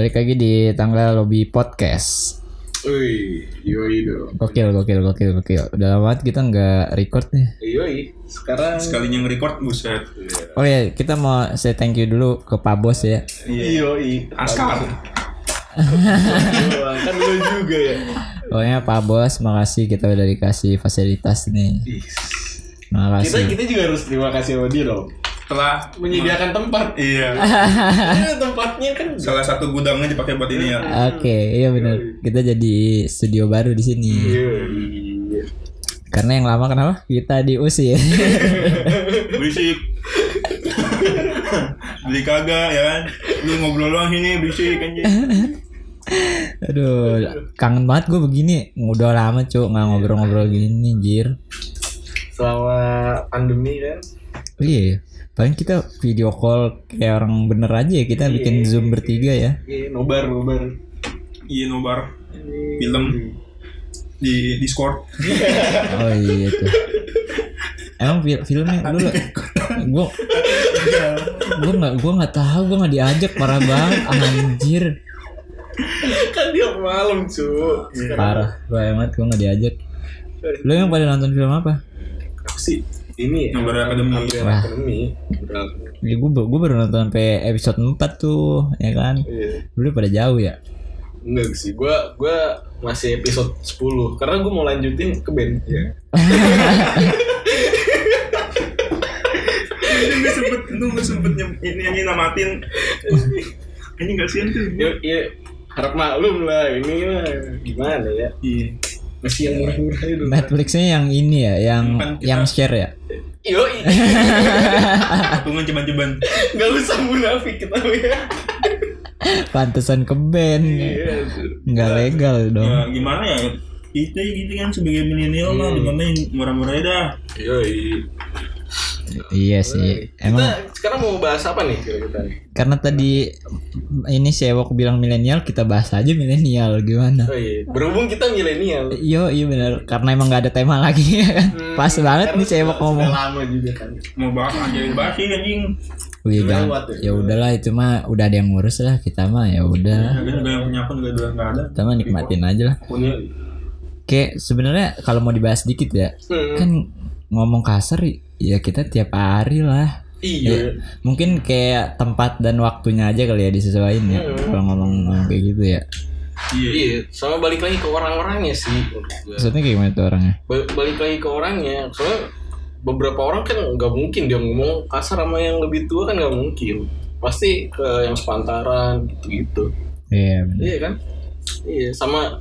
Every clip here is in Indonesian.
Balik lagi di tanggal lobby podcast. Wih, yoi dong. Gokil, gokil, gokil, gokil. Udah lama banget kita nggak record nih. Yoi, sekarang sekalinya nge-record buset Oh ya, kita mau say thank you dulu ke Pak Bos ya. yoi. askar kan lu juga ya. Pokoknya Pak Bos, makasih kita udah dikasih fasilitas nih. Ih, Kita Makasih. kita juga harus terima kasih sama dia dong. Telah Menyediakan tempat. iya Ini tempatnya kan salah satu gudangnya dipakai buat ini ya Oke, iya benar. Kita jadi studio baru di sini. Yoi. Karena yang lama kenapa? Kita diusir. berisik beli kagak ya kan lu ngobrol doang sini berisik anjing Aduh, kangen banget gue begini. Udah lama cuk nggak ngobrol-ngobrol gini, jir. Selama pandemi kan. Iya, ya. Paling kita video call kayak orang bener aja ya. Kita bikin zoom bertiga ya. Iya, nobar nobar. iya nobar film di discord Oh iya tuh. Emang fil- filmnya dulu gue gue nggak gue nggak tahu gue nggak diajak parah banget anjir kan dia malam, cu. parah banget gue nggak diajak lu yang pada nonton film apa Apa sih? Ini Nobar Academy. Umbrella Wah. Academy. Umbrella Academy. ya, gue gue baru nonton sampai episode 4 tuh ya kan Iya. dulu pada jauh ya Enggak sih, gua gua masih episode 10 karena gua mau lanjutin ke band. Ya. ini nggak sempet nggak sempet ini ini namatin ini nggak sih tuh Ya, ya harap maklum lah ini mah gimana ya? iya Masih yang murah-murah itu. Netflixnya yang ini ya yang kita- yang share ya? Yo, patungan ceban-ceban. Nggak usah munafik kita ya. pantesan ke band. Iya, nggak legal dong. ya gimana ya? Kita gitu kan sebagai milenial mah di mana yang murah-murah dah. Yo, iya sih emang Kita sekarang mau bahas apa nih kira-kira nih? karena tadi ini si Ewok bilang milenial kita bahas aja milenial gimana Oh iya, berhubung kita milenial. Yo, iya benar. Karena emang nggak ada tema lagi ya kan. Pas banget nih saya mau ngomong. Sudah lama juga kan. mau bahas aja bahas sih anjing Wih, ya? Ya udahlah itu mah udah ada yang ngurus lah kita mah ya udah. Ada juga yang punya akun juga udah nggak ada Kita mah nikmatin aja lah. Punya. Kayak sebenarnya kalau mau dibahas dikit ya, Hmm. kan ngomong kasar ya kita tiap hari lah. Iya. Mungkin kayak tempat dan waktunya aja kali ya disesuaikan ya. Kalau ngomong, ngomong kayak gitu ya. iya Iya, sama balik lagi ke orang-orangnya sih. Maksudnya kayak gimana tuh orangnya? Ba- balik lagi ke orangnya soalnya beberapa orang kan nggak mungkin dia ngomong kasar sama yang lebih tua kan nggak mungkin pasti ke yang sepantaran gitu-gitu Iya iya kan iya sama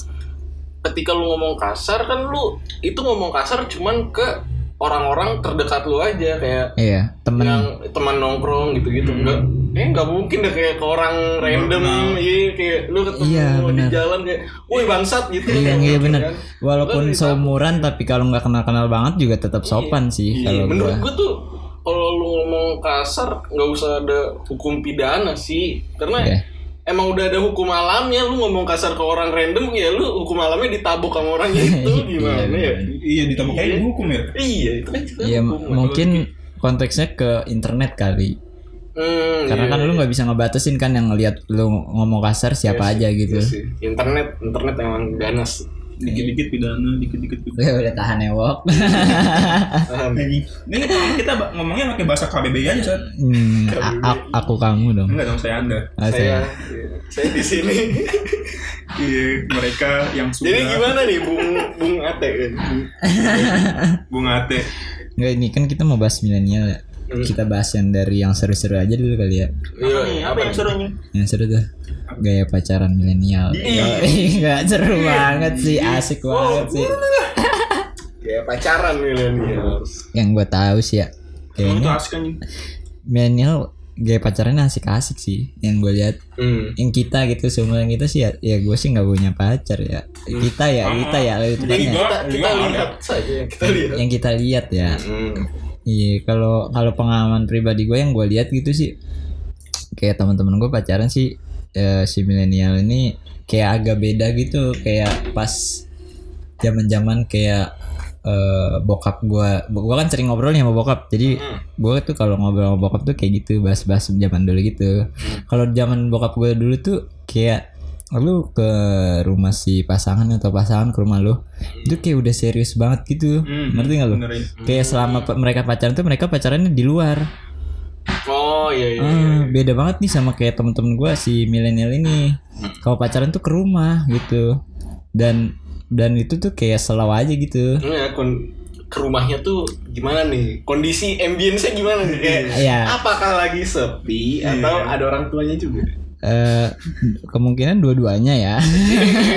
ketika lu ngomong kasar kan lu itu ngomong kasar cuman ke orang-orang terdekat lu aja kayak Iya, temen yang teman nongkrong gitu-gitu enggak eh nggak mungkin deh kayak ke orang random iya kayak lu ketemu Iya, di benar. jalan kayak woi bangsat gitu Iya, iya mungkin, bener. kan. Walaupun seumuran tapi kalau nggak kenal-kenal banget juga tetap sopan sih Iya, kalau menurut gua. tuh kalau lu ngomong kasar nggak usah ada hukum pidana sih karena Oke. Emang udah ada hukum alamnya lu ngomong kasar ke orang random ya lu hukum alamnya ditabuk sama orang itu gimana ya iya ditambah kayak hukum ya iya itu kan Iya, hukum. mungkin konteksnya ke internet kali. Hmm, Karena iya, kan lu nggak bisa ngebatasin kan yang ngelihat lu ngomong kasar siapa aja gitu. iya sih. internet internet emang ganas dikit-dikit pidana dikit-dikit pidana Ya udah tahan ya, Wok. Paham? Anjing. Ini kita ba- ngomongnya pakai bahasa KBBI aja, Sat. Hmm, aku kamu dong. Enggak dong, saya Anda. Ah, saya saya. saya di sini Iya, mereka yang sudah jadi gimana nih bung bung ate Bung Ate. Nggak, ini kan kita mau bahas milenial ya. Hmm. Kita bahas yang dari yang seru-seru aja dulu kali ya. Iya, Nih, apa yang serunya? Yang seru tuh gaya pacaran milenial. Iya. Enggak seru banget sih, asik banget sih. kayak pacaran milenial Yang gue tahu sih ya. Kayaknya milenial gaya pacarannya asik-asik sih yang gue lihat hmm. yang kita gitu seumuran kita sih ya, ya gue sih nggak punya pacar ya kita ya kita ya lebih tepatnya kita kita ada. lihat saja kita lihat yang kita lihat ya hmm. Iya kalau kalau pengalaman pribadi gue yang gue lihat gitu sih kayak teman-teman gue pacaran sih eh, si milenial ini kayak agak beda gitu kayak pas zaman-zaman kayak eh, bokap gua gua kan sering ngobrol nih sama bokap jadi Hmm. gua tuh kalau ngobrol sama bokap tuh kayak gitu bahas-bahas zaman dulu gitu kalau zaman bokap gua dulu tuh kayak lu ke rumah si pasangan atau pasangan ke rumah lu itu kayak udah serius banget gitu Hmm, ngerti gak lu bener ya. kayak selama pe- mereka pacaran tuh mereka pacarannya di luar Oh iya iya. Ah, beda banget nih sama kayak temen-temen gua si milenial ini kalau pacaran tuh ke rumah gitu dan dan itu tuh kayak selalu aja gitu Iya, kon ke rumahnya tuh gimana nih? Kondisi ambience-nya gimana nih? Kayak Iya. apakah lagi sepi atau ada orang tuanya juga? Eh, kemungkinan dua-duanya ya.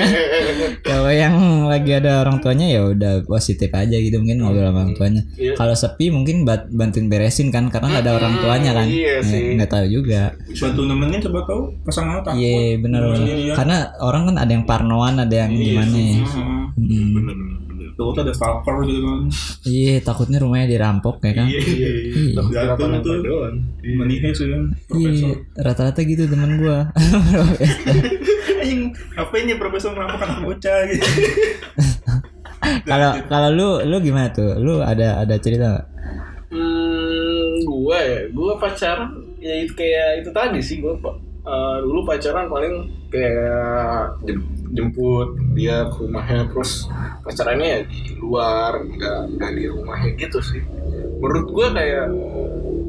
Kalau yang lagi ada orang tuanya ya udah positif aja gitu mungkin ngobrol sama orang tuanya. Iya. Kalau sepi mungkin bantuin beresin kan karena nggak ada orang tuanya kan. iya Eh, sih. Nggak tahu juga. Bantu nemenin coba tahu pasangan lo takut. Iya benar. Sendirian. Karena orang kan ada yang parnoan, ada yang gimana ya. Heeh. Hmm. Tuh tuh ada stalker gitu kan. Iya takutnya rumahnya dirampok ya kan. Iya. Iya. Jatuh tuh. doang. Manihes ya kan. Iya, rata-rata gitu teman gua. Anjing, HP-nya profesor merampok anak bocah gitu. Kalau kalau lu lu gimana tuh? Lu ada ada cerita nggak? Hmm, gua ya, gua pacaran ya itu kayak itu tadi sih gua Eh, dulu pacaran paling kayak jem- jemput dia ke rumahnya terus pacarannya ya di luar nggak nggak di rumahnya gitu sih menurut gua kayak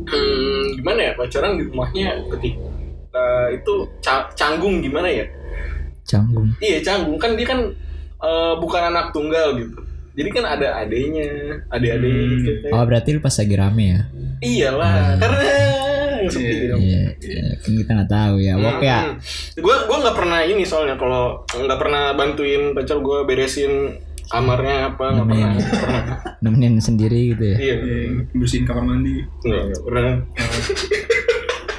hmm, gimana ya pacaran di rumahnya ketika itu ca- canggung gimana ya Canggung. Iya canggung kan dia kan eh, bukan anak tunggal gitu. Jadi kan ada adenya, adik-adiknya Hmm. gitu. kayak- Oh berarti lu pas lagi rame ya? Iyalah, karena yang sepi dong. Iya, iya, kan kita nggak tahu ya. Wok ya. Gue gue nggak pernah ini soalnya kalau nggak pernah bantuin pacar gue beresin kamarnya apa nggak pernah. Nemenin. Nggak pernah. nemenin sendiri gitu ya. Iya, Iya, bersihin kamar mandi. nggak pernah.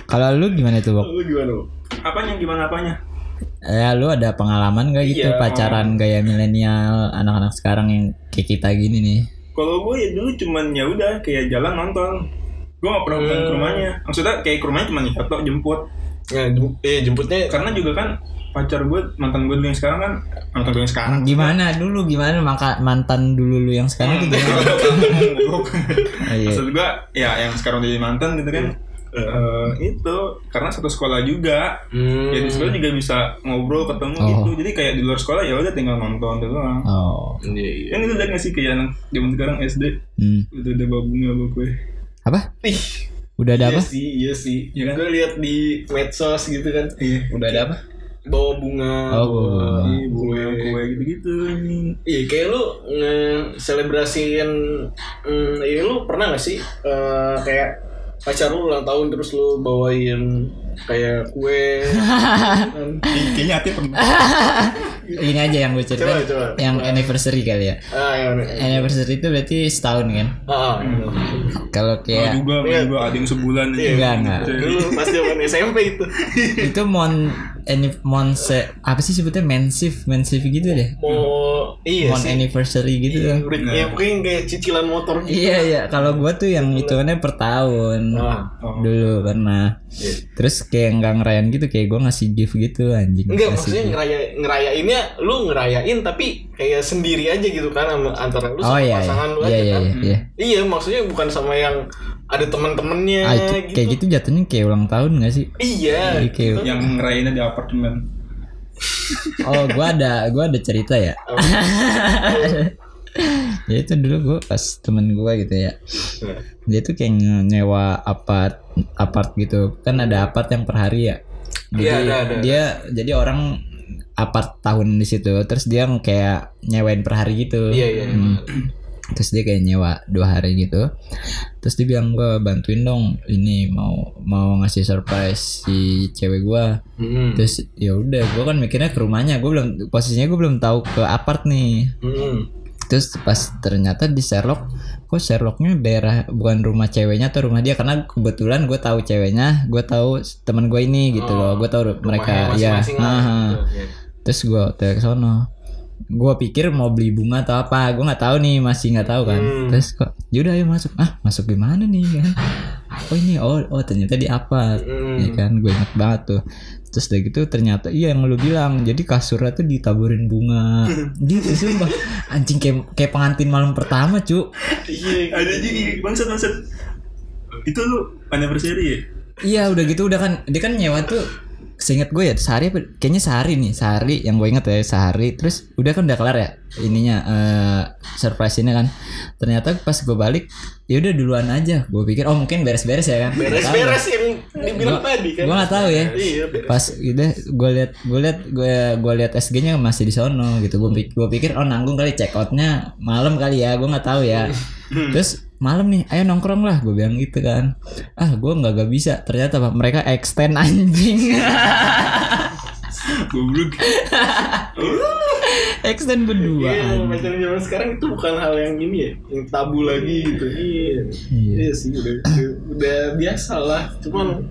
Kalau lu gimana tuh, Wok? Lu gimana? Bang? Apanya gimana apanya? Ya lu ada pengalaman gak gitu Iya. pacaran gaya milenial anak-anak sekarang yang kayak kita gini nih? Kalau gue ya dulu cuman ya udah kayak jalan nonton. Gue gak pernah bukan ke rumahnya. Maksudnya kayak ke rumahnya cuma nih foto jemput. Ya, jem- eh jemputnya Karena juga kan pacar gue mantan gue dulu yang sekarang kan mantan gue yang sekarang. Gimana dulu gimana maka mantan dulu lu yang sekarang iya. Maksud gue ya yang sekarang jadi mantan gitu kan. eh, itu karena satu sekolah juga hmm, ya di sekolah juga bisa ngobrol ketemu Oh. gitu jadi kayak di luar sekolah ya udah tinggal nonton doang Oh. Iya, iya. kan itu lihat gak sih kayak anak zaman sekarang SD Hmm. udah ada babungnya gue Apa? Ih, Udah ada iya apa? sih, iya sih. Iya kan? Gue lihat di medsos gitu kan. iya Udah ada apa? bawa bunga, Oh, bawa bunga. Iya, bunga kue gitu-gitu anjing. Iya kayak lu nge-celebrasiin hmm, ini lu pernah gak sih eh, kayak pacar lu ulang tahun terus lu bawain kayak kue Kayaknya hati pernah. Ini aja yang gue cerita. Coba, coba. Yang anniversary kali ya. ah yang Anniversary itu berarti setahun kan? ah, Kalau Iya. kayak juga, Iya. juga ada yang sebulan Iya. Enggak, enggak. dulu pas zaman SMP itu itu mon any mon se- apa sih sebutnya mensif mensif gitu deh. mau iya mon sih anniversary gitu. iya, kan. ya pokoknya kayak cicilan motor gitu Iya iya, kalau gua tuh yang hitungannya per tahun. ah Oh. Dulu pernah. iya. Terus kayak nggak ngerayain gitu, kayak gua ngasih gift gitu anjing. Enggak maksudnya gift. ngeraya ngerayainnya lu ngerayain tapi kayak sendiri aja gitu kan sama antara lu Oh sama iya, pasangan iya, lu iya, aja iya, kan. iya, iya. Iya maksudnya bukan sama yang ada teman-temannya Ah, itu, gitu. kayak gitu jatuhnya kayak ulang tahun gak sih? Iya. Iya, kayak- Yang ngerayainnya di apartemen. Oh, gua ada, gua ada cerita ya. ya itu dulu gua pas temen gua gitu ya. Dia tuh kayak nyewa apart, apart gitu. Kan ada apart yang per hari ya. Jadi Iya, ada, ada. dia, jadi orang apart tahun di situ. Terus dia kayak nyewain per hari gitu. Iya iya. Hmm. Terus dia kayak nyewa dua hari gitu. Terus dia bilang gue bantuin dong ini mau mau ngasih surprise si cewek gua. Hmm. Terus ya udah gue kan mikirnya ke rumahnya. Gue belum posisinya gue belum tahu ke apart nih. Hmm. Terus pas ternyata di Sherlock kok Sherlocknya daerah bukan rumah ceweknya atau rumah dia karena kebetulan gue tahu ceweknya, gue tahu teman gue ini gitu Oh, loh. Gue tahu mereka ya. masing-masing lah. Aha. Gitu, oke. Terus gue ke sono. Gue pikir mau beli bunga atau apa. Gue nggak tahu nih, masih nggak tahu kan. Hmm. Terus kok, yaudah ayo masuk. Ah, masuk gimana nih kan? oh ini oh oh ternyata di apa Hmm. ya kan gue inget banget tuh terus udah gitu ternyata iya yang lu bilang jadi kasurnya tuh ditaburin bunga gitu sumpah anjing kayak kayak pengantin malam pertama cu Iya. Ada juga bangsat bangsat. Itu lu anniversary ya? iya udah gitu udah kan dia kan nyewa tuh seinget gue ya sehari kayaknya sehari nih sehari yang gue inget ya sehari. Terus udah kan udah kelar ya ininya eh surprise ini kan. Ternyata pas gue balik ya udah duluan aja. Gue pikir oh mungkin beres-beres ya kan. Beres-beres yang dibilang Gua- tadi kan. gua nggak tahu ya. Iya, beres. pas udah gue liat gue liat gue gue liat SG-nya masih di sono gitu. Gue pikir, gue pikir oh nanggung kali check outnya malam kali ya gue nggak tahu ya. Terus malam nih ayo nongkrong lah gue bilang gitu kan ah gue nggak gak bisa ternyata apa mereka extend anjing Goblok. extend berdua Iya, pacaran zaman sekarang itu bukan hal yang ini ya, yang tabu lagi gitu. Iya. Iya. Iya sih, udah, udah, udah biasa lah. Cuman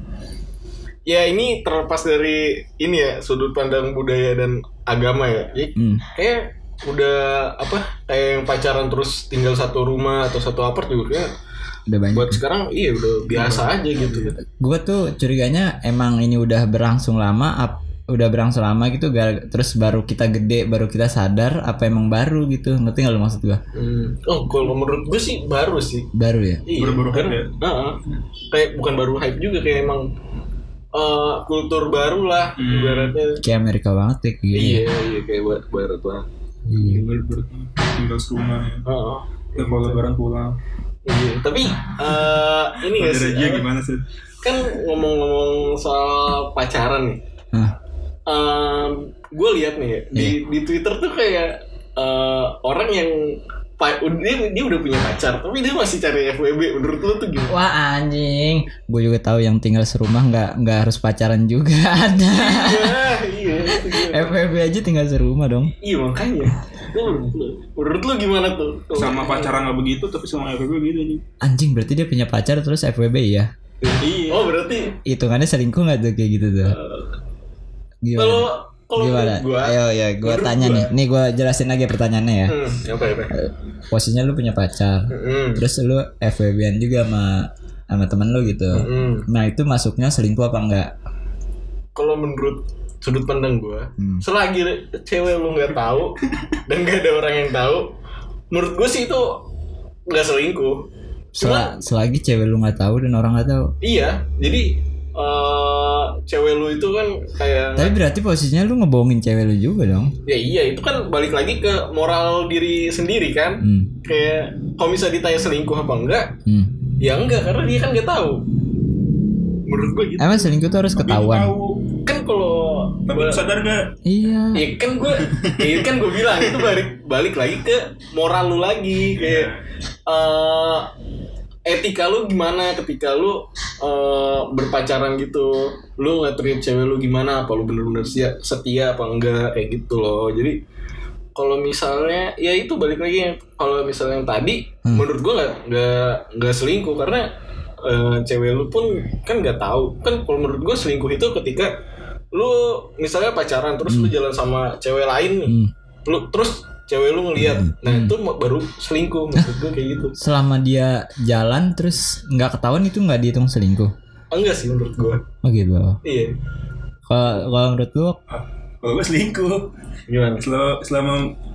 ya ini terlepas dari ini ya sudut pandang budaya dan agama ya. Ya, Hmm. kayak udah apa kayak yang pacaran terus tinggal satu rumah atau satu apart juga kayak udah banyak buat sekarang iya udah biasa aja gitu gue tuh curiganya emang ini udah berlangsung lama ap- udah berlangsung lama gitu gar- terus baru kita gede baru kita sadar apa emang baru gitu ngerti nggak lu maksud gue Hmm. Oh, kalau menurut gue sih baru sih. baru ya Iya, Baru-baru hype karena- Heeh. kayak bukan baru hype juga kayak emang eh, kultur baru lah Hmm. ibaratnya. kayak Amerika banget ya kayak gini Iya, iya kayak buat barat banget. Iya. Tinggal tinggal serumah ya. Heeh. Ya, kalau lebaran pulang. Iya, tapi eh, ini gak sih? Apa, gimana sih? Kan ngomong-ngomong soal pacaran nih. Hah. gue lihat nih ya, di di Twitter tuh kayak eh, orang yang dia, dia udah punya pacar, tapi dia masih cari FWB. Menurut lu tuh gimana? Wah anjing, gue juga tahu yang tinggal serumah nggak nggak harus pacaran juga ada. Iya, iya. FWB aja tinggal serumah dong. Iya makanya. Menurut lu gimana tuh? Sama pacaran nggak begitu tapi sama FWB gitu nih. Anjing berarti dia punya pacar terus FWB ya? Iya. Oh berarti Hitungannya selingkuh nggak tuh kayak gitu tuh? Gimana? kalau kalau Gimana? gua, Ayo ya, gue menurut tanya gua- nih. Nih gue jelasin lagi pertanyaannya ya. Hmm, apa apa? Posisinya lu punya pacar, Hmm, terus lu FWB-an juga sama sama temen lu gitu. hmm. Nah itu masuknya selingkuh apa enggak? Kalau menurut sudut pandang gua, Hmm. selagi cewek lu nggak tahu dan nggak ada orang yang tahu, menurut gua sih itu nggak selingkuh. Cuma Sel- selagi cewek lu nggak tahu dan orang nggak tahu. iya, jadi eh cewek lu itu kan kayak Tapi berarti posisinya lu ngebohongin cewek lu juga dong. ya iya itu kan balik lagi ke moral diri sendiri kan. Hmm. Kayak kalau misalnya ditanya selingkuh apa enggak, Hmm. ya enggak karena dia kan nggak tahu. Menurut gua gitu. Emang selingkuh tuh harus ketahuan. Kan kalau Tapi lu sadar gak? Iya. Ya kan gue, ya kan gue bilang itu balik balik lagi ke moral lu lagi kayak eh etika lu gimana ketika lu eh, berpacaran gitu, lu nggak treat cewek lu gimana? Apa lu bener-bener setia, setia apa enggak kayak gitu loh. Jadi kalau misalnya ya itu balik lagi kalau misalnya yang tadi Hmm. menurut gue nggak nggak nggak selingkuh karena eh, cewek lu pun kan nggak tahu kan kalau menurut gue selingkuh itu ketika lu misalnya pacaran terus lu jalan sama cewek lain nih Hmm. lu terus cewek lu ngeliat nah itu ma- baru selingkuh menurut gue kayak gitu. Selama dia jalan terus nggak ketahuan itu nggak dihitung selingkuh. enggak sih menurut gue Oh gitu. iya. Kalau kalau menurut lu? Kalau gue selingkuh. gimana? Selama, selama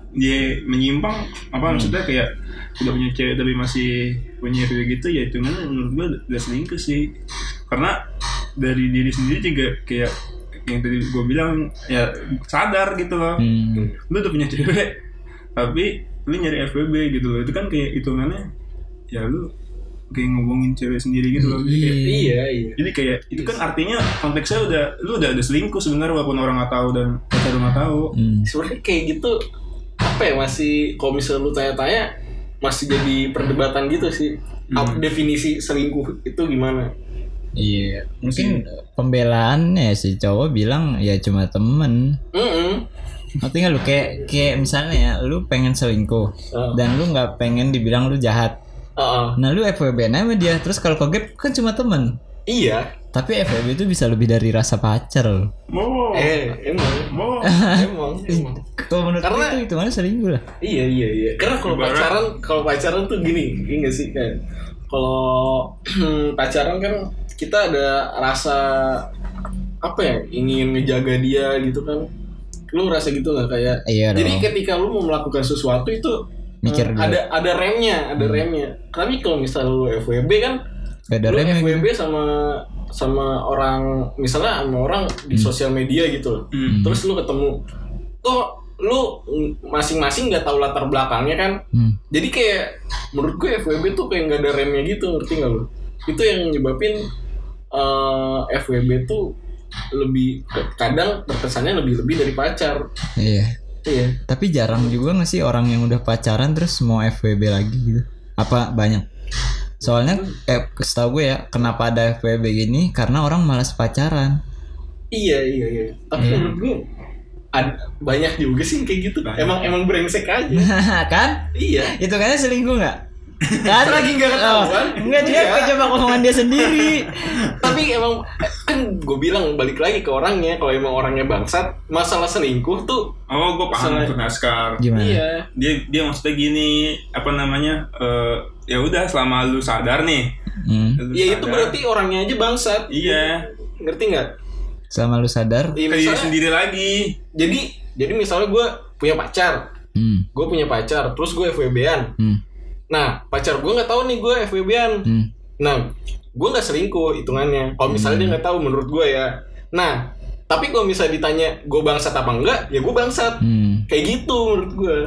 dia menyimpang apa maksudnya kayak udah punya cewek tapi masih punya FWB gitu ya itu menurut gue udah selingkuh sih. Karena dari diri sendiri juga kayak yang tadi gue bilang ya sadar gitu loh. Hmm, lu udah punya cewek tapi lu nyari FWB gitu loh. Itu kan kayak hitungannya ya lu kayak ngomongin cewek sendiri gitu loh. Jadi kayak, iya iya. Jadi kayak itu kan artinya konteksnya udah lu udah ada selingkuh sebenarnya walaupun orang nggak tahu dan pacar lu nggak tahu. Hmm. sebenarnya kayak gitu apa ya masih kalau misalnya lu tanya-tanya masih jadi perdebatan gitu sih. Apa definisi selingkuh itu gimana Iya. Mungkin pembelaannya si cowok bilang ya cuma temen. Mm-mm. Ngerti nggak lu kayak kayak misalnya ya lu pengen selingkuh Oh. dan lu nggak pengen dibilang lu jahat. Uh-uh. Nah lu FWB sama dia terus kalau kegep kan cuma temen. iya Tapi FWB itu bisa lebih dari rasa pacar loh. mau eh emang mau emang emang Kalau menurut Karena- Karena... itu hitungannya selingkuh lah. Iya iya iya. Karena kalau pacaran kalau pacaran tuh gini, ini gak sih kayak kalau pacaran kan kita ada rasa apa ya ingin ngejaga dia gitu kan lu ngerasa gitu nggak kayak Iya jadi dong. ketika lu mau melakukan sesuatu itu Mikir eh. Hmm. ada ada remnya ada remnya tapi kalau misalnya lu FWB kan Gak ada lu remnya FWB gitu. sama sama orang misalnya sama orang di sosial media gitu. Hmm. terus lu ketemu kok lu masing-masing nggak tahu latar belakangnya kan Hmm. jadi kayak menurut gue FWB tuh kayak nggak ada remnya gitu ngerti nggak lu itu yang nyebabin eh, FWB tuh lebih kadang terkesannya lebih lebih dari pacar Iya. iya Tapi jarang juga gak sih orang yang udah pacaran terus mau FWB lagi gitu? Apa banyak? Soalnya eh setahu gue ya kenapa ada FWB gini karena orang malas pacaran. iya iya iya tapi Iya. menurut gue ad- banyak juga sih kayak gitu Banyak. emang emang brengsek aja kan? iya Itu kayaknya selingkuh nggak? Kan Lagi nggak ketahuan. Enggak dia Iya. coba omongan dia sendiri. tapi emang kan gue bilang balik lagi ke orangnya kalau emang orangnya bangsat masalah selingkuh tuh Oh, gue paham maksud Naskar. Gimana? iya Dia dia maksudnya gini, apa namanya? eh ya udah selama lu sadar nih. Hmm. lu ya itu sadar. berarti orangnya aja bangsat Iya. ngerti nggak Selama lu sadar. Iya, Ke diri misalnya- sendiri lagi. jadi jadi misalnya gue punya pacar Hmm. gue punya pacar terus gue FWB-an Hmm. nah pacar gue nggak tahu nih gue FWB-an Hmm. nah gue nggak selingkuh hitungannya kalau misalnya dia nggak tahu menurut gue ya nah tapi kalau misalnya ditanya gue bangsat apa enggak ya gue bangsat Hmm. kayak gitu menurut gue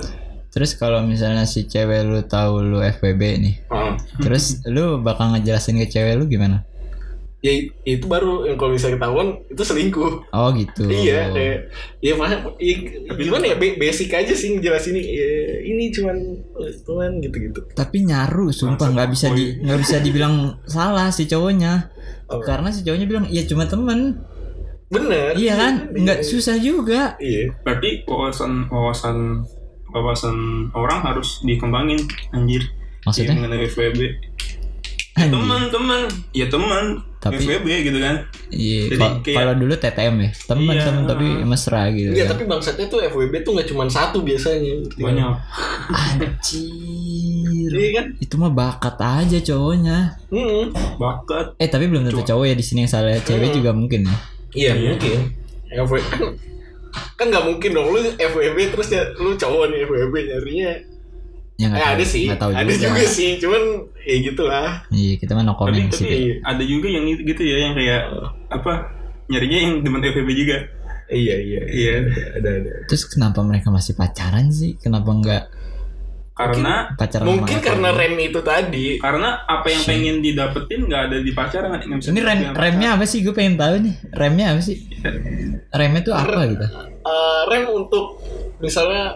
Terus kalau misalnya si cewek lu tahu lu FWB nih, Ah. terus lu bakal ngejelasin ke cewek lu gimana? Ya itu baru yang kalau misalnya ketahuan itu selingkuh Oh gitu. Iya, kayak ya paham. Ya, gimana ya ba- basic aja sih ngejelasin ini. Ya, ini cuman cuman gitu-gitu. Tapi nyaru, sumpah nggak bisa di nggak bisa dibilang salah si cowoknya. Oh. Karena si cowoknya bilang iya cuma temen. Bener. Iya kan? Nggak susah juga. Iya. Berarti wawasan wawasan wawasan orang harus dikembangin anjir. Maksudnya? Ya, mengenai FWB. Ya, Anjir. teman, teman. Ya teman. Tapi- FWB gitu kan. Iya. Kayak- kalau dulu TTM ya, temen Iya. temen tapi mesra gitu. Enggak, kan. tapi bangsatnya tuh FWB tuh nggak cuma satu biasanya. Banyak. Anjir. Iya kan? Itu mah bakat aja cowoknya. Hmm. Bakat. Eh tapi belum tentu cowok ya di sini yang salah cewek Hmm. juga mungkin ya. Iya mungkin. FWB kan kan nggak mungkin dong lu FWB terus ya, lu cowok nih FWB nyarinya. Ya Eh, nggak tahu. ada sih. Nggak tahu ada juga. juga. sih, cuman ya gitulah. Iya kita mah no Tapi, comment tapi sih. Iya. ada juga yang itu gitu ya yang kayak apa nyarinya yang demen FWB juga. Iya iya Iya. Ada ada. Terus kenapa mereka masih pacaran sih? Kenapa nggak Karena pacaran? Mungkin karena FWB? rem itu tadi. karena apa yang pengen didapetin nggak ada di pacaran Ini rem remnya apa sih? Gue pengen tahu nih. Remnya apa sih? Remnya tuh apa gitu? Eh, rem untuk misalnya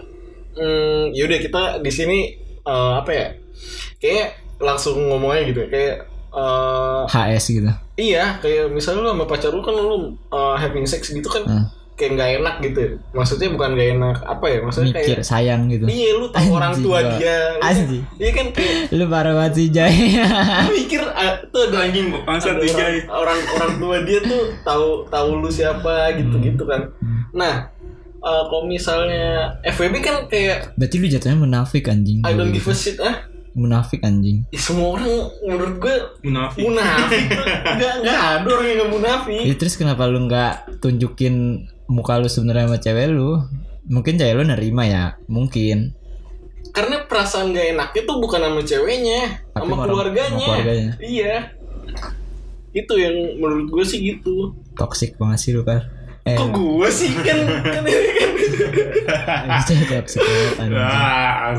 hmm, yaudah kita di sini eh, apa ya kayak langsung ngomongnya gitu ya, kayak eh, HS gitu. iya kayak misalnya lu sama pacar lu kan lu eh, having sex gitu kan Hmm. kayak nggak enak gitu ya. maksudnya bukan nggak enak apa ya maksudnya Mikir kayak sayang gitu. iya lu tahu orang tua Pak. dia Anjing. iya kan kayak Lu parah banget sih Jay. mikir ah, tuh ada anjing tiga orang, orang orang tua dia tuh tahu tahu lu siapa gitu gitu kan nah eh, kalau misalnya FWB kan kayak Berarti lu jatuhnya munafik anjing. I don't give a shit ah Munafik anjing. ya, semua orang menurut gue munafik munafik nggak nggak ada orang yang nggak munafik Ya, terus kenapa lu nggak tunjukin muka lu sebenarnya sama cewek lu? Mungkin cewek lu nerima ya, mungkin. karena perasaan gak enaknya tuh bukan sama ceweknya Tapi sama sama orang- keluarganya. sama keluarganya. iya itu yang menurut gue sih gitu Toxic banget sih lu kan. Eh, kok gue sih kan kan ini kan itu toxic banget anjing. Ah,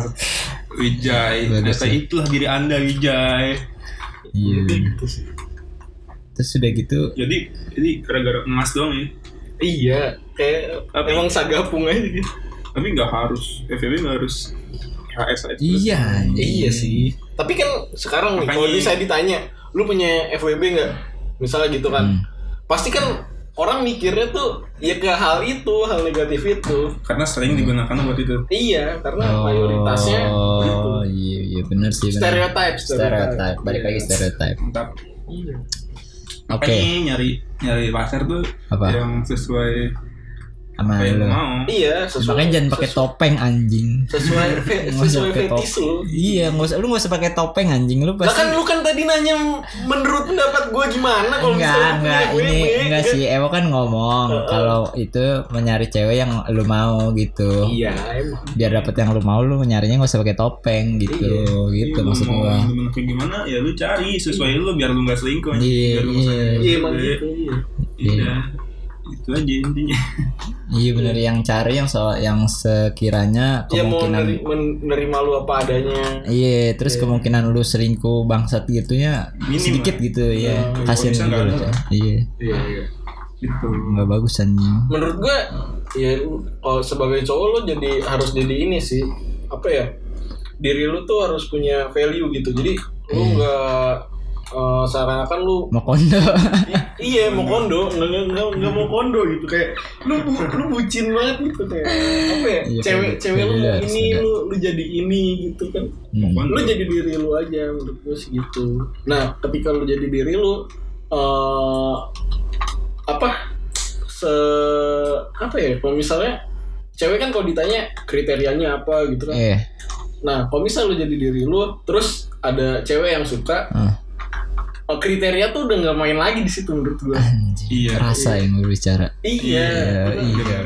Wijay, ternyata ya. itulah diri anda Wijay. Iya. gitu sih Terus udah gitu Jadi, jadi gara-gara emas doang ya. iya kayak Tapi- emang sagapung aja gitu Tapi nggak harus FVB nggak harus HS aja. Iya iya sih tapi kan sekarang nih kalau bisa ditanya lu punya FWB nggak misalnya gitu kan Hmm. pasti kan orang mikirnya tuh ya ke hal itu hal negatif itu Karena sering digunakan buat itu. iya karena mayoritasnya gitu Oh iya iya benar sih benar. stereotip Stereotip. Balik lagi stereotip. Mantap. iya Oke. Makanya nyari nyari pacar tuh Apa? yang sesuai sama apa yang lu. lu mau Iya, sesuai Makanya jangan pakai topeng anjing. sesuai fe- sesuai fetis lu. Iya, nggak usah lu nggak usah pakai topeng anjing lu pasti. kan lu kan tadi nanya menurut pendapat gue gimana kalau enggak, misalnya ini enggak kan? sih. Ewo kan ngomong kalau itu mencari cewek yang lu mau gitu. Iya, emang. Biar dapet yang lu mau lu nyarinya nggak usah pakai topeng gitu. Gitu Iya, maksud bener-bener kayak gimana ya lu cari sesuai lu biar lu nggak selingkuh. Iya, biar lu nggak iya. Iya, emang gitu. Iya. Iya itu aja intinya Iya bener yang cari yang so yang sekiranya Ya mau kemungkinan neri- menerima lu apa adanya. Iya, terus kemungkinan lu selingkuh bangsat gitu ya sedikit gitu ya. Hmm, Kasian juga lu. Coy. Iya, Iya, iya. gitu nggak bagus anjing. Menurut gue ya lu- kalau sebagai cowok lu jadi harus jadi ini sih. Apa ya? Diri lu tuh harus punya value gitu. Jadi lu nggak eh, seakan-akan lu Mau kondo. Iya mau kondo. Nggak nggak nggak mau kondo gitu. Kayak lu bu, lu bucin banget gitu. Kayak apa ya? Iya, cewek cewek lu mau harus ini lu lu jadi ini gitu kan. Hmm. lu jadi diri lu aja menurut gue gitu. Nah ketika lu jadi diri lu eh apa? Se apa ya? Kalau misalnya cewek kan kalau ditanya kriterianya apa gitu kan. Eh, nah kalau misal lu jadi diri lu terus ada cewek yang suka ah, eh, kriteria tuh udah nggak main lagi di situ menurut gue anjing. Iya. Rasa yang berbicara. iya Iya, iya.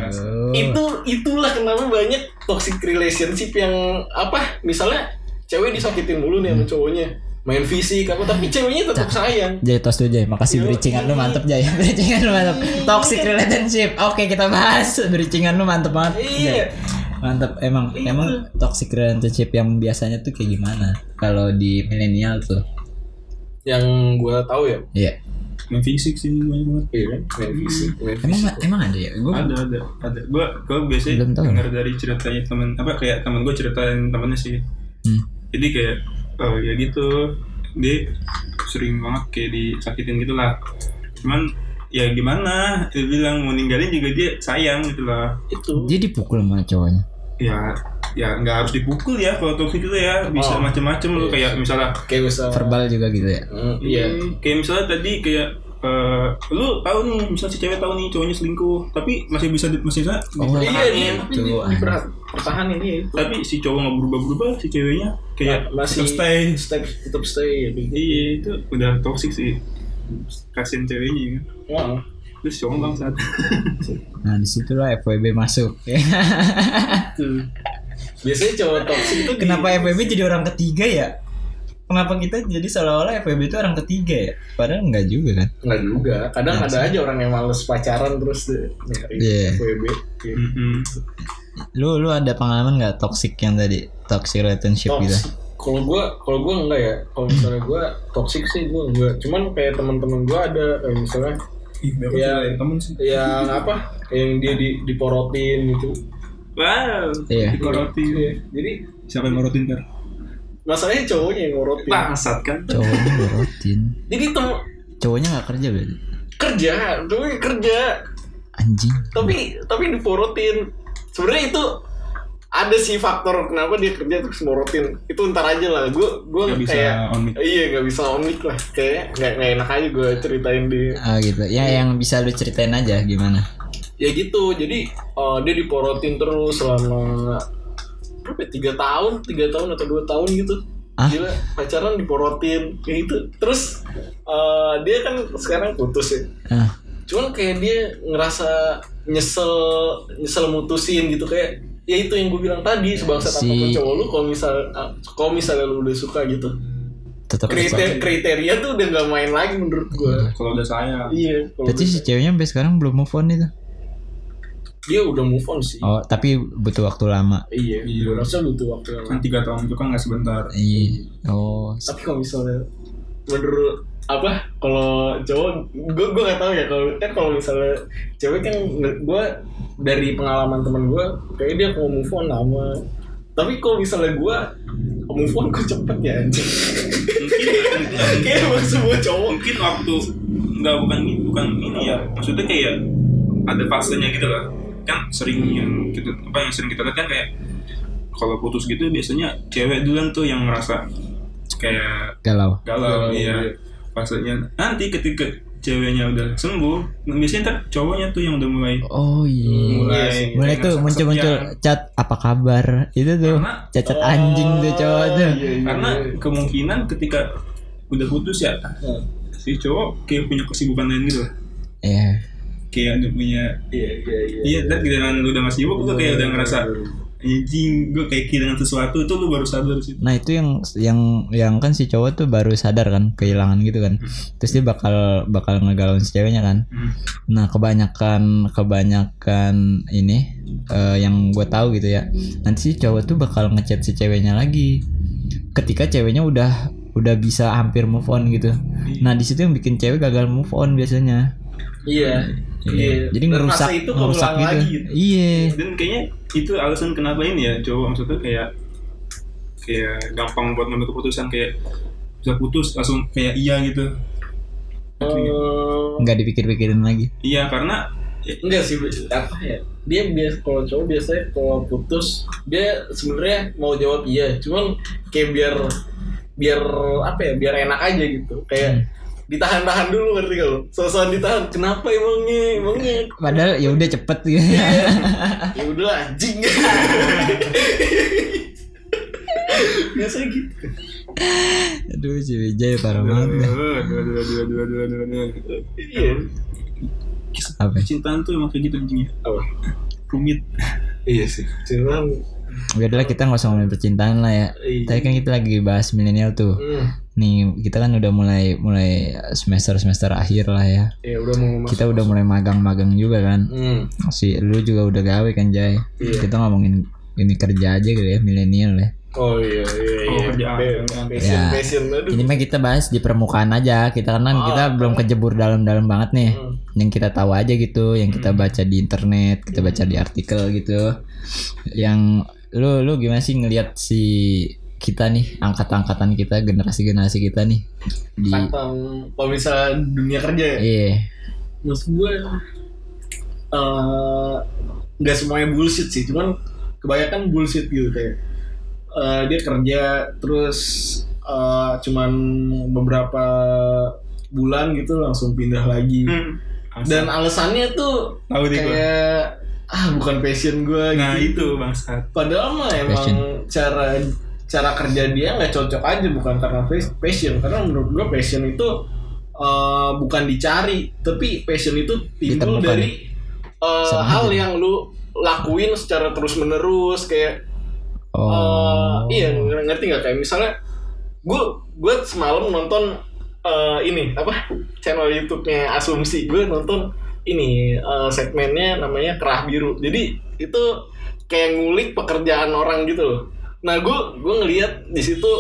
itu itulah kenapa banyak toxic relationship yang apa misalnya cewek disakitin mulu nih sama cowoknya. Main fisik apa tapi ceweknya tetap sayang. Jay tos dulu Jay, makasih Yo, bericingan lu iya. mantep Jay Bericingan lu mantep. Toxic relationship. Oke kita bahas. Bericingan lu mantep banget. Jay. iya Mantep. Emang Iya. Emang toxic relationship yang biasanya tuh kayak gimana? Kalau di milenial tuh yang gua tahu ya? Iya. Main fisik sih banyak banget. Iya kan main fisik main Emang fisik. emang ada ya? Gue ada ada ada. Gue gue biasanya Belum tahu. dengar dari ceritanya temen apa kayak temen gue ceritain temennya sih. Hmm. jadi kayak oh ya gitu. Dia sering banget kayak disakitin gitu lah. Cuman ya gimana? Dia bilang mau ninggalin juga dia sayang gitu lah. Itu. Dia dipukul sama cowoknya? Ya ya nggak harus dipukul ya kalau toxic itu ya bisa Oh. macem-macem lu kayak misalnya kayak misal Verbal juga gitu ya Hmm, iya Hmm, kayak misalnya tadi kayak eh, lu tahu nih misalnya si cewek tahu nih cowoknya selingkuh tapi masih bisa di- masih bisa Oh, iya dipertahanin. dia itu, di, di, pertahanin dia itu tapi si cowok nggak berubah-berubah si ceweknya kayak masih tetap stay stay tetap stay ya gitu. iya itu udah toxic sih kasian ceweknya kan Wah. terus cowok bangsat Nah di situlah FWB masuk Tuh. Biasanya cowok toxic itu di- Kenapa FWB jadi orang ketiga ya? Kenapa kita jadi seolah-olah FWB itu orang ketiga ya? Padahal enggak juga kan Nggak juga, kadang Nggak ada sih. aja orang yang males pacaran terus deh nyari Iya. FWB. Iya. Mm-mm. Lu lu ada pengalaman nggak toxic yang tadi toxic relationship gitu? Toxic. Kalau gua, kalau gua enggak ya. Kalau misalnya gua toxic sih gua enggak. Cuman kayak teman-teman gua ada kayak misalnya Ih, Iya. cewek temen sih yang apa? Yang dia di, diporotin gitu. Wow Iya. dikorotin Iya. Jadi siapa yang morotin ter masalahnya cowoknya yang ngorotin. bangsat kan Cowoknya ngorotin. Jadi tem Cowoknya nggak kerja berarti. kerja, cowoknya kerja. Anjing. Tapi tapi diporotin. Sebenarnya itu ada sih faktor kenapa dia kerja terus morotin itu ntar aja lah gue gue kayak on mic. iya nggak bisa on mic lah kayak nggak enak aja gue ceritain di Ah gitu. Ya yang bisa lu ceritain aja gimana? Ya gitu jadi eh, dia diporotin terus selama berapa ya, tiga tahun tiga tahun atau dua tahun gitu. Ah? gila pacaran diporotin kayak gitu terus eh, dia kan sekarang putus ya. Ah, cuman kayak dia ngerasa nyesel nyesel mutusin gitu kayak ya itu yang gue bilang tadi sebangsat Si- apa pun cowok lu kalau misal kalau misalnya lu udah suka gitu. Tetap kriteria, kriteria tuh udah nggak main lagi menurut gue kalau udah sayang. Iya Berarti si ceweknya sampai sekarang belum move on itu. Dia udah move on sih. Oh, tapi butuh waktu lama. iya Iya. gue rasa butuh waktu yang kan tiga tahun itu kan nggak sebentar. Iya. Oh, tapi kalau misalnya menurut apa kalau cowok gue gue nggak tahu ya kalau kan kalau misalnya cewek kan gue dari pengalaman teman gue kayak dia mau move on lama. Tapi kalau misalnya gue move on kok cepet ya anjing? Mungkin kayak emang semua cowok. Mungkin waktu nggak bukan ini bukan ini ya. Maksudnya kayak ada fasenya gitu lah kan sering yang kita apa yang sering kita lihat kan kayak kalau putus gitu biasanya cewek duluan tuh yang ngerasa kayak galau. galau Galau, iya iya. fasenya nanti ketika ceweknya udah sembuh biasanya ntar cowoknya tuh yang udah mulai Oh iya. mulai Mulai tuh muncul-muncul kesepian. chat apa kabar itu tuh Karena- cacat anjing tuh cowok tuh. iya, iya, karena iya. kemungkinan ketika udah putus ya Hmm. si cowok kayak punya kesibukan lain gitu. Iya. Kayak udah punya iya iya iya iya dan giliran lu udah masih sibuk lu kayak udah ngerasa anjing gue kayak kehilangan sesuatu itu lu baru sadar sih Nah itu yang yang yang kan si cowok tuh baru sadar kan kehilangan gitu kan. Terus dia bakal bakal ngegalauin si ceweknya kan. Hmm. Nah kebanyakan kebanyakan ini eh, yang gue tahu gitu ya. Nanti si cowok tuh bakal ngechat si ceweknya lagi. Ketika ceweknya udah udah bisa hampir move on gitu. Nah di situ yang bikin cewek gagal move on biasanya. Iya. Iya. Jadi Dan ngerusak fase itu ngerusak gitu. lagi gitu. Iya. dan kayaknya itu alasan kenapa ini ya cowok maksudnya kayak kayak gampang buat ngambil keputusan kayak bisa putus langsung kayak iya gitu. Eh, Nggak dipikir-pikirin lagi. iya karena ya, enggak sih apa ya? Dia biasa kalau cowok biasanya kalau putus dia sebenarnya mau jawab iya. Cuman kayak biar biar apa ya? Biar enak aja gitu. Kayak ditahan-tahan dulu ngerti gak lo sosokan ditahan kenapa emangnya emangnya Padahal ya udah cepet gitu. ya udah anjing biasanya gitu Aduh si Wijay parah banget. Aduh, aduh, aduh, aduh, aduh, aduh, aduh, aduh. iya Apa? Cintaan tuh emang kayak gitu anjingnya apa rumit iya sih cuman Udah lah kita nggak usah ngomongin percintaan lah ya. Iya. Tadi kan kita lagi bahas milenial tuh. hmm, Nih kita kan udah mulai mulai semester semester akhir lah ya. ya udah mau masuk Kita udah mulai magang-magang juga kan. hmm. Si lu juga udah gawe kan Jay. Iya. Kita ngomongin ini kerja aja gitu ya milenial ya. oh iya iya Oh, iya kerjaan. Pe- passion Ya. passion aduh Ini mah kita bahas di permukaan aja. Kita kan Ah, kita belum kejebur dalam-dalam banget nih. Hmm. Yang kita tahu aja gitu, yang kita baca di internet, kita baca di artikel gitu. Yang lu lu gimana sih ngelihat si kita nih angkat-angkatan kita generasi-generasi kita nih di tentang kalau misalnya dunia kerja ya? Iya. Maksud gue eh, nggak semuanya bullshit sih cuman kebanyakan bullshit gitu kayak eh, dia kerja terus eh, cuman beberapa bulan gitu langsung pindah lagi. Hmm. dan alasannya tuh Tahu kayak ah bukan passion gue Nah gitu. itu bangsat. Padahal mah emang Passion. cara cara kerja dia nggak cocok aja bukan karena passion. Karena menurut gua passion itu eh, bukan dicari tapi passion itu timbul Ditemukan. dari Sama hal aja. yang lu lakuin secara terus menerus kayak oh. eh, iya ng- ngerti nggak? Kayak misalnya gue gue semalam nonton eh, ini apa channel YouTube-nya Asumsi. Gue nonton ini eh, segmennya namanya Kerah Biru. Jadi itu kayak ngulik pekerjaan orang gitu loh nah gue gue ngelihat di situ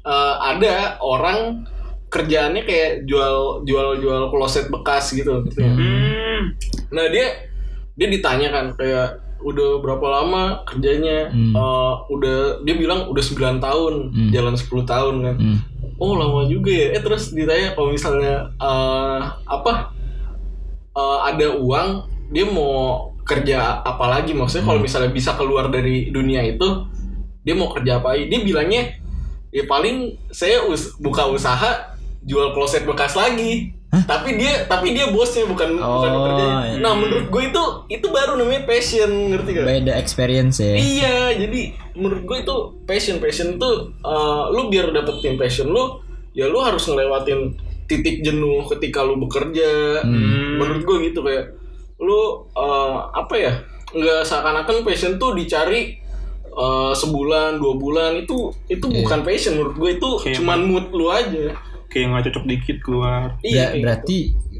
eh, ada orang kerjaannya kayak jual jual jual kloset bekas gitu gitu hmm. Nah dia dia ditanya kan kayak udah berapa lama kerjanya Hmm. Eh, udah dia bilang udah 9 tahun Hmm. jalan 10 tahun kan Hmm. oh lama juga ya eh terus ditanya kalau misalnya eh, apa eh, ada uang dia mau kerja apa lagi maksudnya kalau misalnya bisa keluar dari dunia itu dia mau kerja apa dia bilangnya ya paling saya us- buka usaha jual kloset bekas lagi tapi dia tapi dia bosnya bukan bukan Oh, pekerjanya. iya. nah menurut gue itu itu baru namanya passion ngerti gak beda experience ya Iya, jadi menurut gue itu passion, passion itu uh, lu biar dapetin passion lu, ya lu harus ngelewatin titik jenuh ketika lu bekerja. Hmm. Menurut gue gitu kayak lu uh, apa ya? nggak seakan-akan passion tuh dicari uh, sebulan, dua bulan itu itu Iya. bukan passion menurut gue itu Kayak cuman mood lu aja. kayak nggak cocok dikit keluar Ber- Iya, kayak berarti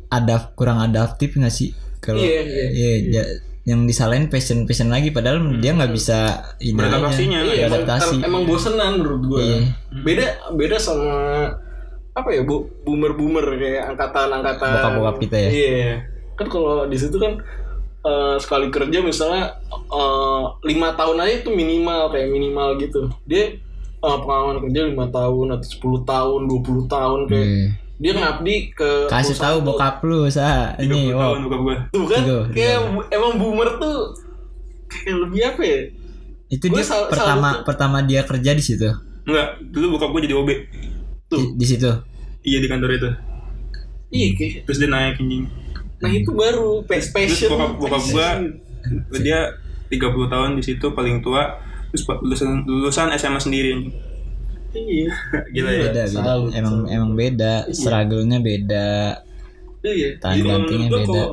ada kurang adaptif nggak sih kalau Iya, iya, iya, yang disalahin passion passion lagi padahal dia nggak bisa ini Beradaptasinya, Iya, emang, beradaptasi emang bosenan menurut gue. Iya. Beda beda sama apa ya, bu, boomer-boomer kayak angkatan-angkatan Bokap-bokap kita ya? Iya. Kan kalau di situ kan eh, sekali kerja misalnya eh, lima tahun aja itu minimal kayak minimal gitu. Dia eh, pengalaman kerja lima tahun atau 10 tahun, 20 tahun kayak Iya. dia ngabdi ke kasih tahu bokap lu sa. 30 ini wow. tahun buka gua. Tuh kan kayak emang boomer tuh kayak lebih apa ya? itu Gua dia sal- pertama salut- pertama dia kerja di situ? Enggak dulu buka gua jadi OB Tuh. di, di situ? Iya di kantor itu. Iya kayak terus dia naik anjing Nah itu baru passion bokap bokap gua passion. dia 30 tahun di situ paling tua terus lulusan lulusan SMA sendiri Iya. Gila ya. beda beda. Emang emang beda. Struggle-nya beda. Iya. Tahan gua beda. kok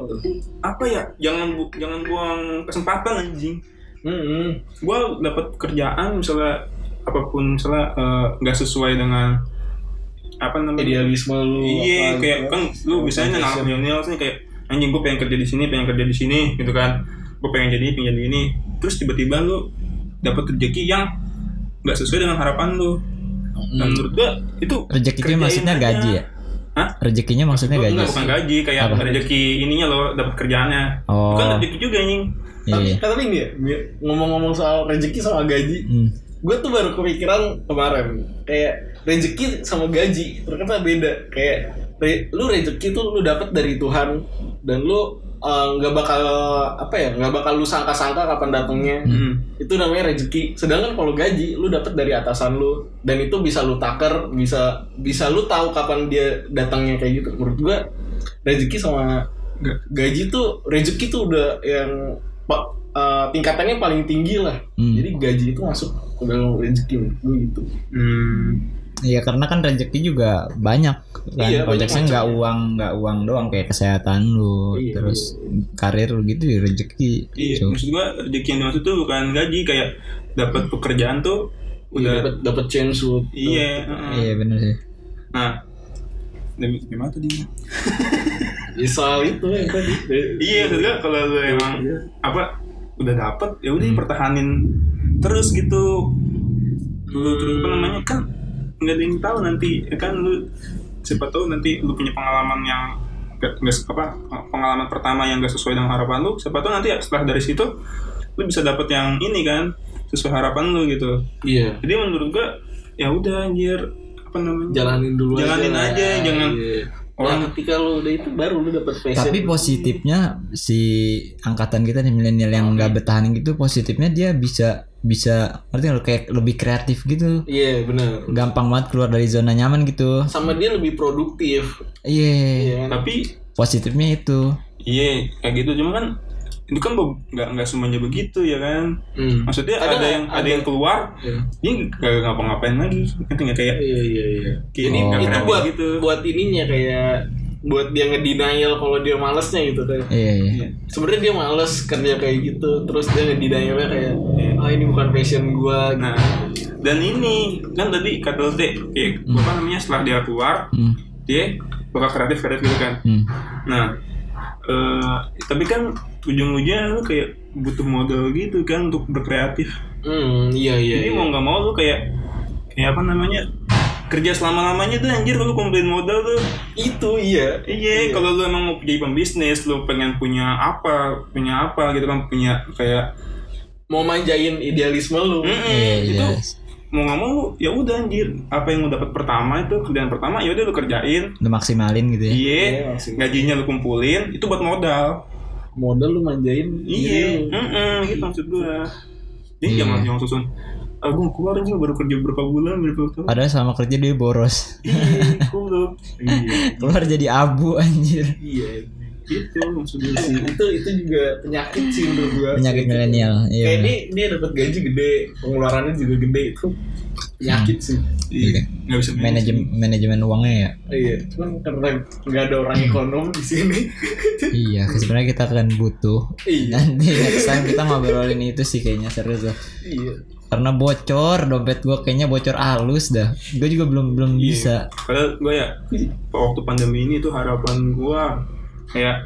apa ya jangan bu- jangan buang kesempatan anjing. Mm-mm. gue dapat kerjaan misalnya apa pun misalnya eh, nggak sesuai dengan apa namanya Idealisme lu iya kayak gitu. kan lu biasanya anak milenial sih kayak anjing gue pengen kerja di sini pengen kerja di sini gitu kan gue pengen jadi pengen jadi ini terus tiba-tiba lu dapat rezeki yang nggak sesuai dengan harapan lu dan menurut gue itu rezeki itu kerjain maksudnya aja. gaji ya Hah? rezekinya maksudnya gaji enggak, bukan gaji kayak Apa? rezeki ininya lo dapat kerjaannya Oh. bukan rezeki juga anjing iya Tapi, iya. tapi ini ya, ngomong-ngomong soal rezeki sama gaji, Hmm. gue tuh baru kepikiran kemarin kayak rezeki sama gaji ternyata beda. Kayak re- lu rezeki tuh lu dapat dari Tuhan dan lu eh, nggak bakal apa ya nggak bakal lu sangka-sangka kapan datangnya. Hmm. Itu namanya rezeki. Sedangkan kalau gaji lu dapat dari atasan lu dan itu bisa lu taker, bisa bisa lu tahu kapan dia datangnya kayak gitu. Menurut gue rezeki sama gaji tuh rezeki tuh udah yang eh, tingkatannya paling tinggi lah. Hmm. Jadi gaji itu masuk ke dalam rezeki menurut gue gitu. Hmm. Iya karena kan rezeki juga banyak kan Iya, banyak konteksnya nggak macamnya. uang nggak uang doang kayak kesehatan lu Iya, terus karir lu gitu ya rezeki Iya, Cu. maksud gua rezeki yang dimaksud tuh bukan gaji kayak dapat pekerjaan tuh Udah udah dapat dapat chance lu. iya. heeh. iya bener sih Nah, demi gimana tadi? Ya, soal itu yang tadi. Iya, maksud gua kalau lu emang apa udah dapet ya udah pertahanin terus gitu. Lu terus apa namanya kan nggak ada yang tahu nanti ya kan lu siapa tahu nanti lu punya pengalaman yang nggak nggak apa pengalaman pertama yang gak sesuai dengan harapan lu siapa tahu nanti setelah dari situ lu bisa dapet yang ini kan sesuai harapan lu gitu Iya. jadi menurut gua ya udah anjir apa namanya Jalanin dulu Jalanin aja. aja, jangan Iya. orang- Nah, ketika lu udah itu baru lu dapat passion. tapi positifnya si angkatan kita nih milenial yang nggak bertahan gitu positifnya dia bisa bisa ngerti lu? kayak lebih kreatif gitu Iya, benar. gampang banget keluar dari zona nyaman gitu Sama dia lebih produktif. iya Iya. kan? tapi positifnya itu iya kayak gitu cuma kan itu kan be- nggak nggak semuanya begitu ya kan Hmm. maksudnya Ada ada, yang ada, Ada. yang keluar Iya. dia nggak ngapa-ngapain lagi ngerti nggak kayak Iya iya iya. kayak Jadi Oh. itu buat gitu buat ininya kayak buat dia ngedenial kalau dia malesnya gitu kayak. iya iya. Sebenarnya dia males kerja kayak gitu, terus dia ngedenialnya kayak ah ini bukan passion gua. nah dan ini kan tadi kata lu teh kayak apa namanya setelah dia keluar Hmm. dia bakal kreatif kreatif gitu kan Hmm. nah eh tapi kan ujung-ujungnya lu kayak butuh modal gitu kan untuk berkreatif Hmm, iya iya. Jadi iya. mau nggak mau lu kayak kayak apa namanya kerja selama lamanya tuh anjir kalau kumpulin modal tuh Itu iya. iya kalau lu emang mau jadi pembisnis lu pengen punya apa punya apa gitu kan punya kayak Mau manjain idealisme lu. mm-mm, iya itu iya mau nggak mau lu, ya udah anjir apa yang lu dapat pertama itu kerjaan pertama ya udah lu kerjain udah maksimalin gitu ya iya Iya, maksimal. gajinya lu kumpulin itu buat modal Modal lu manjain. iya lu. mm-mm, gitu maksud gua jadi Iya. jangan jangan susun ah gue keluar aja baru kerja berapa bulan berapa tahun. Padahal selama kerja dia boros. Iya goblok. Iya keluar jadi abu anjir. Iya. gitu maksudnya Sih, itu itu juga penyakit sih menurut gua. penyakit milenial iya Kayak ini dia dapat gaji gede, pengeluarannya juga gede itu penyakit sih. iya nggak bisa manajemen manajemen uangnya ya? Iya, cuman karena nggak ada orang ekonom di sini. iya sebenarnya kita akan butuh. Iya, nanti next time kita ngobrolin itu sih kayaknya seru tuh iya. Karena bocor dompet gua kayaknya bocor halus dah. Gue juga belum belum Iya. bisa. Padahal gue ya waktu pandemi ini tuh harapan gue kayak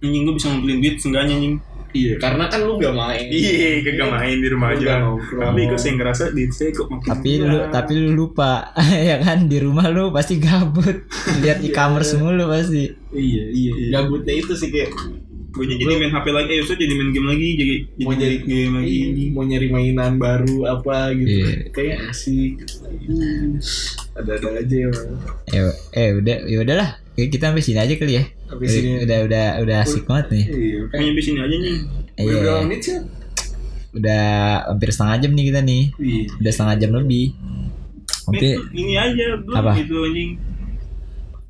anjing gue bisa ngumpulin duit seenggaknya anjing. Iya, karena kan lu gak main. iya kagak main di rumah Lu aja. tapi kok saya ngerasa duit saya kok makin tapi lu tapi lu lupa ya kan? Di rumah lu pasti gabut. Lihat e-commerce mulu pasti. Iya, iya. Gabutnya itu sih kayak gue jadi main HP lagi eh usah jadi main game lagi jadi jadi mau jadi game lagi mau nyari mainan baru apa gitu. Iya. Kayak asik. Hmm, Ada-ada aja ya eh udah ya udahlah Kayak kita sampai sini aja kali ya Sampai sini. udah udah udah asik banget nih Iya, kayak nyampe sini aja nih udah Iya. berapa menit sih? udah hampir setengah jam nih kita nih Iya. udah setengah jam lebih Oke, Eh, ini aja belum Apa? gitu anjing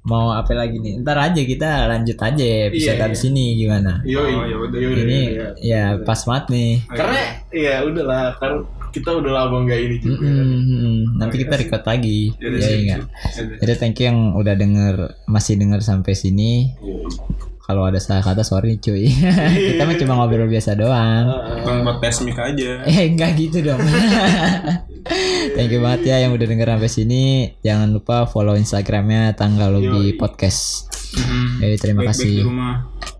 mau apa lagi nih? Ntar aja kita lanjut aja episode Iya, habis ini gimana? Yo, Oh, ya udah. Ini ya pas banget nih. Karena ya udahlah kan kita udah lama nggak ini juga. Mm-mm, mm-mm. Nanti kita record lagi. Ya udah, Ya sip, enggak. sip. Jadi thank you yang udah denger masih denger sampai sini. Kalau ada salah kata sorry cuy. kita mah cuma ngobrol biasa doang. Bukan buat tes mic aja. Eh enggak gitu dong. Thank you banget ya yang udah denger sampai sini. Jangan lupa follow Instagramnya Tanggal Lobby Yoi. Podcast. Mhm. Jadi terima kasih.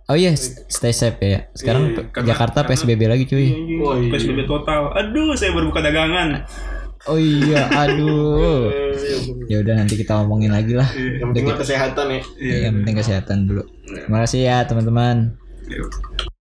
Oh iya, stay safe ya. Sekarang Iya, karena- Jakarta karena- PSBB lagi cuy. Oh, iya. PSBB total. Aduh, saya baru buka dagangan. Oh iya, aduh. Eh, Ya udah nanti kita ngomongin lagi lah. Yang penting mah kesehatan ya. Iya. Yang penting kesehatan dulu. Terima kasih ya teman-teman.